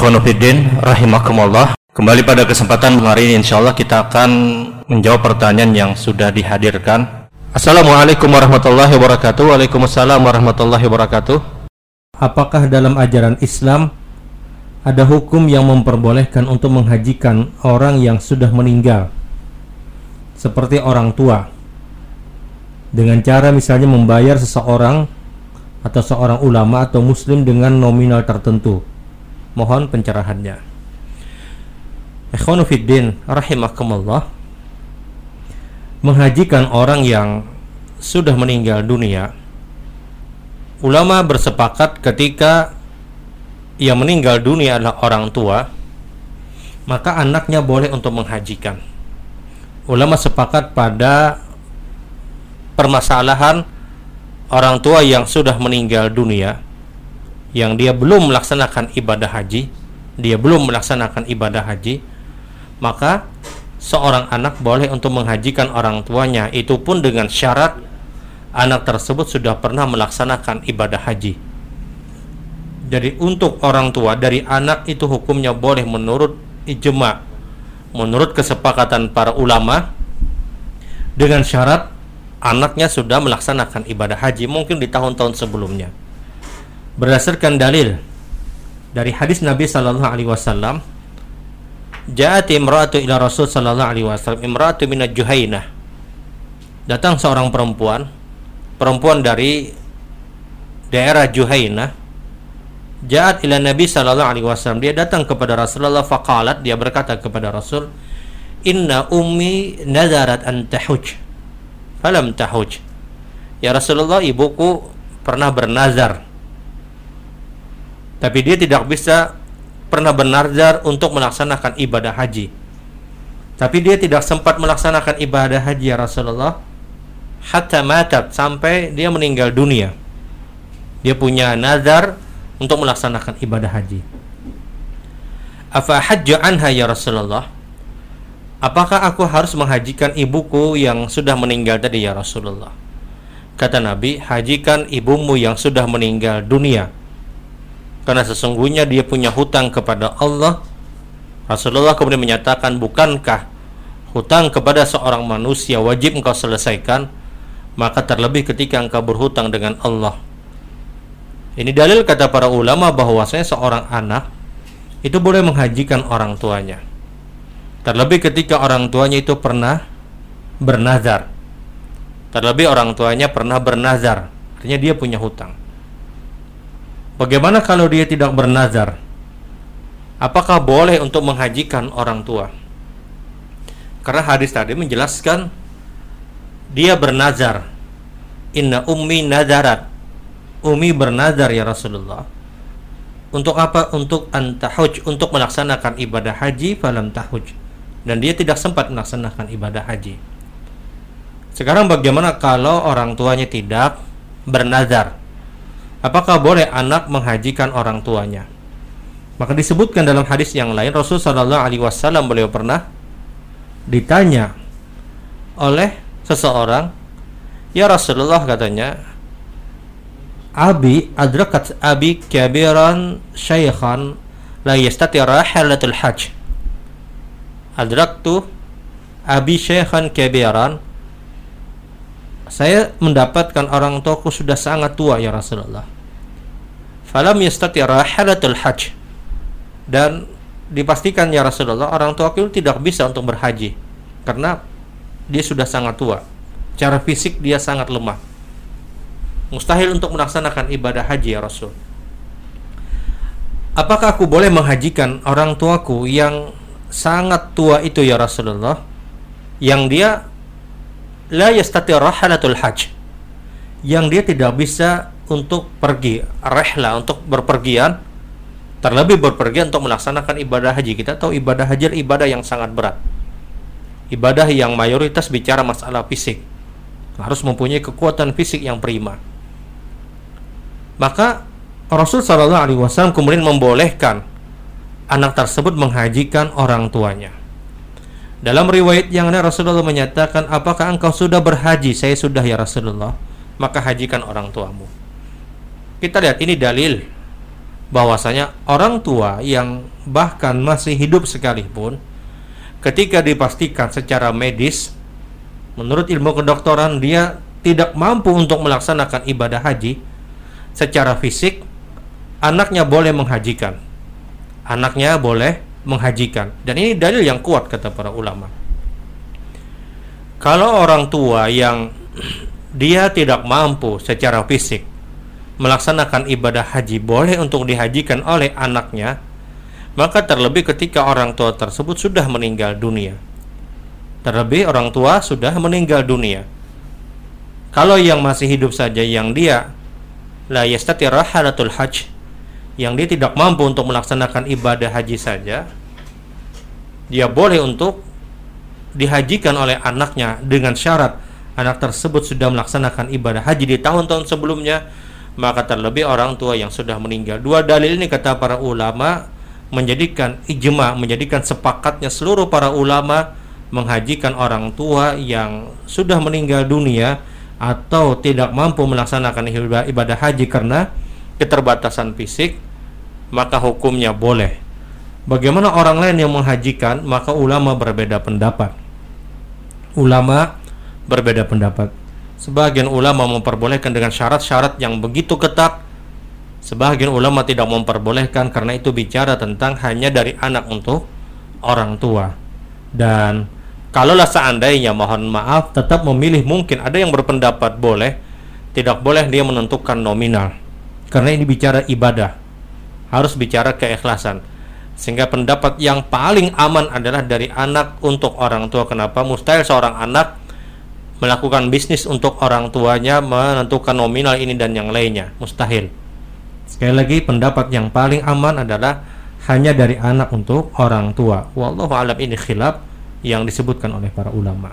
Ikhwanuddin rahimakumullah. Kembali pada kesempatan hari ini insyaallah kita akan menjawab pertanyaan yang sudah dihadirkan. Assalamualaikum warahmatullahi wabarakatuh. Waalaikumsalam warahmatullahi wabarakatuh. Apakah dalam ajaran Islam ada hukum yang memperbolehkan untuk menghajikan orang yang sudah meninggal seperti orang tua dengan cara misalnya membayar seseorang atau seorang ulama atau muslim dengan nominal tertentu Mohon pencerahannya. Ikhwanu fiddin rahimakumullah. Menghajikan orang yang sudah meninggal dunia. Ulama bersepakat ketika yang meninggal dunia adalah orang tua, maka anaknya boleh untuk menghajikan. Ulama sepakat pada permasalahan orang tua yang sudah meninggal dunia yang dia belum melaksanakan ibadah haji, dia belum melaksanakan ibadah haji, maka seorang anak boleh untuk menghajikan orang tuanya itu pun dengan syarat anak tersebut sudah pernah melaksanakan ibadah haji. Jadi untuk orang tua dari anak itu hukumnya boleh menurut ijma, menurut kesepakatan para ulama dengan syarat anaknya sudah melaksanakan ibadah haji mungkin di tahun-tahun sebelumnya berdasarkan dalil dari hadis Nabi sallallahu alaihi wasallam Ja'at imra'atu ila Rasul sallallahu alaihi wasallam imra'atu min Juhainah Datang seorang perempuan perempuan dari daerah Juhainah. Ja'at ila Nabi sallallahu alaihi wasallam. Dia datang kepada Rasulullah faqalat dia berkata kepada Rasul Inna ummi nazarat an tahuj. Falam tahuj. Ya Rasulullah ibuku pernah bernazar tapi dia tidak bisa pernah bernazar untuk melaksanakan ibadah haji. Tapi dia tidak sempat melaksanakan ibadah haji ya Rasulullah hatta matat sampai dia meninggal dunia. Dia punya nazar untuk melaksanakan ibadah haji. Afa hajja anha ya Rasulullah? Apakah aku harus menghajikan ibuku yang sudah meninggal tadi ya Rasulullah? Kata Nabi, hajikan ibumu yang sudah meninggal dunia karena sesungguhnya dia punya hutang kepada Allah. Rasulullah kemudian menyatakan bukankah hutang kepada seorang manusia wajib engkau selesaikan? Maka terlebih ketika engkau berhutang dengan Allah. Ini dalil kata para ulama bahwasanya seorang anak itu boleh menghajikan orang tuanya. Terlebih ketika orang tuanya itu pernah bernazar. Terlebih orang tuanya pernah bernazar. Artinya dia punya hutang Bagaimana kalau dia tidak bernazar? Apakah boleh untuk menghajikan orang tua? Karena hadis tadi menjelaskan dia bernazar. Inna ummi nazarat. Umi bernazar ya Rasulullah. Untuk apa? Untuk antahuj, untuk melaksanakan ibadah haji falam tahuj. Dan dia tidak sempat melaksanakan ibadah haji. Sekarang bagaimana kalau orang tuanya tidak bernazar? Apakah boleh anak menghajikan orang tuanya? Maka disebutkan dalam hadis yang lain Rasul Shallallahu Alaihi Wasallam beliau pernah ditanya oleh seseorang, ya Rasulullah katanya, Abi adrakat abi kabiran syaikhan la yastati rahalatul hajj. Adraktu abi syaikhan kabiran saya mendapatkan orang tuaku sudah sangat tua ya Rasulullah. Falam yastati rahalatul hajj. Dan dipastikan ya Rasulullah orang tuaku tidak bisa untuk berhaji karena dia sudah sangat tua. Cara fisik dia sangat lemah. Mustahil untuk melaksanakan ibadah haji ya Rasul. Apakah aku boleh menghajikan orang tuaku yang sangat tua itu ya Rasulullah? Yang dia la yastati rahalatul hajj. Yang dia tidak bisa untuk pergi rehla untuk berpergian terlebih berpergian untuk melaksanakan ibadah haji. Kita tahu ibadah haji ibadah yang sangat berat. Ibadah yang mayoritas bicara masalah fisik. Harus mempunyai kekuatan fisik yang prima. Maka Rasul Shallallahu Alaihi Wasallam kemudian membolehkan anak tersebut menghajikan orang tuanya dalam riwayat yang lain Rasulullah menyatakan, "Apakah engkau sudah berhaji?" "Saya sudah ya Rasulullah." Maka hajikan orang tuamu. Kita lihat ini dalil bahwasanya orang tua yang bahkan masih hidup sekalipun ketika dipastikan secara medis menurut ilmu kedokteran dia tidak mampu untuk melaksanakan ibadah haji secara fisik anaknya boleh menghajikan anaknya boleh menghajikan dan ini dalil yang kuat kata para ulama kalau orang tua yang dia tidak mampu secara fisik melaksanakan ibadah haji boleh untuk dihajikan oleh anaknya, maka terlebih ketika orang tua tersebut sudah meninggal dunia. Terlebih orang tua sudah meninggal dunia. Kalau yang masih hidup saja yang dia la yastati rahalatul hajj yang dia tidak mampu untuk melaksanakan ibadah haji saja dia boleh untuk dihajikan oleh anaknya dengan syarat anak tersebut sudah melaksanakan ibadah haji di tahun-tahun sebelumnya maka terlebih orang tua yang sudah meninggal. Dua dalil ini kata para ulama menjadikan ijma, menjadikan sepakatnya seluruh para ulama menghajikan orang tua yang sudah meninggal dunia atau tidak mampu melaksanakan ibadah haji karena keterbatasan fisik, maka hukumnya boleh. Bagaimana orang lain yang menghajikan, maka ulama berbeda pendapat. Ulama berbeda pendapat. Sebagian ulama memperbolehkan dengan syarat-syarat yang begitu ketat. Sebagian ulama tidak memperbolehkan karena itu bicara tentang hanya dari anak untuk orang tua. Dan kalaulah seandainya mohon maaf tetap memilih mungkin ada yang berpendapat boleh, tidak boleh dia menentukan nominal. Karena ini bicara ibadah. Harus bicara keikhlasan. Sehingga pendapat yang paling aman adalah dari anak untuk orang tua. Kenapa? Mustahil seorang anak melakukan bisnis untuk orang tuanya menentukan nominal ini dan yang lainnya mustahil sekali lagi pendapat yang paling aman adalah hanya dari anak untuk orang tua wallahu alam ini khilaf yang disebutkan oleh para ulama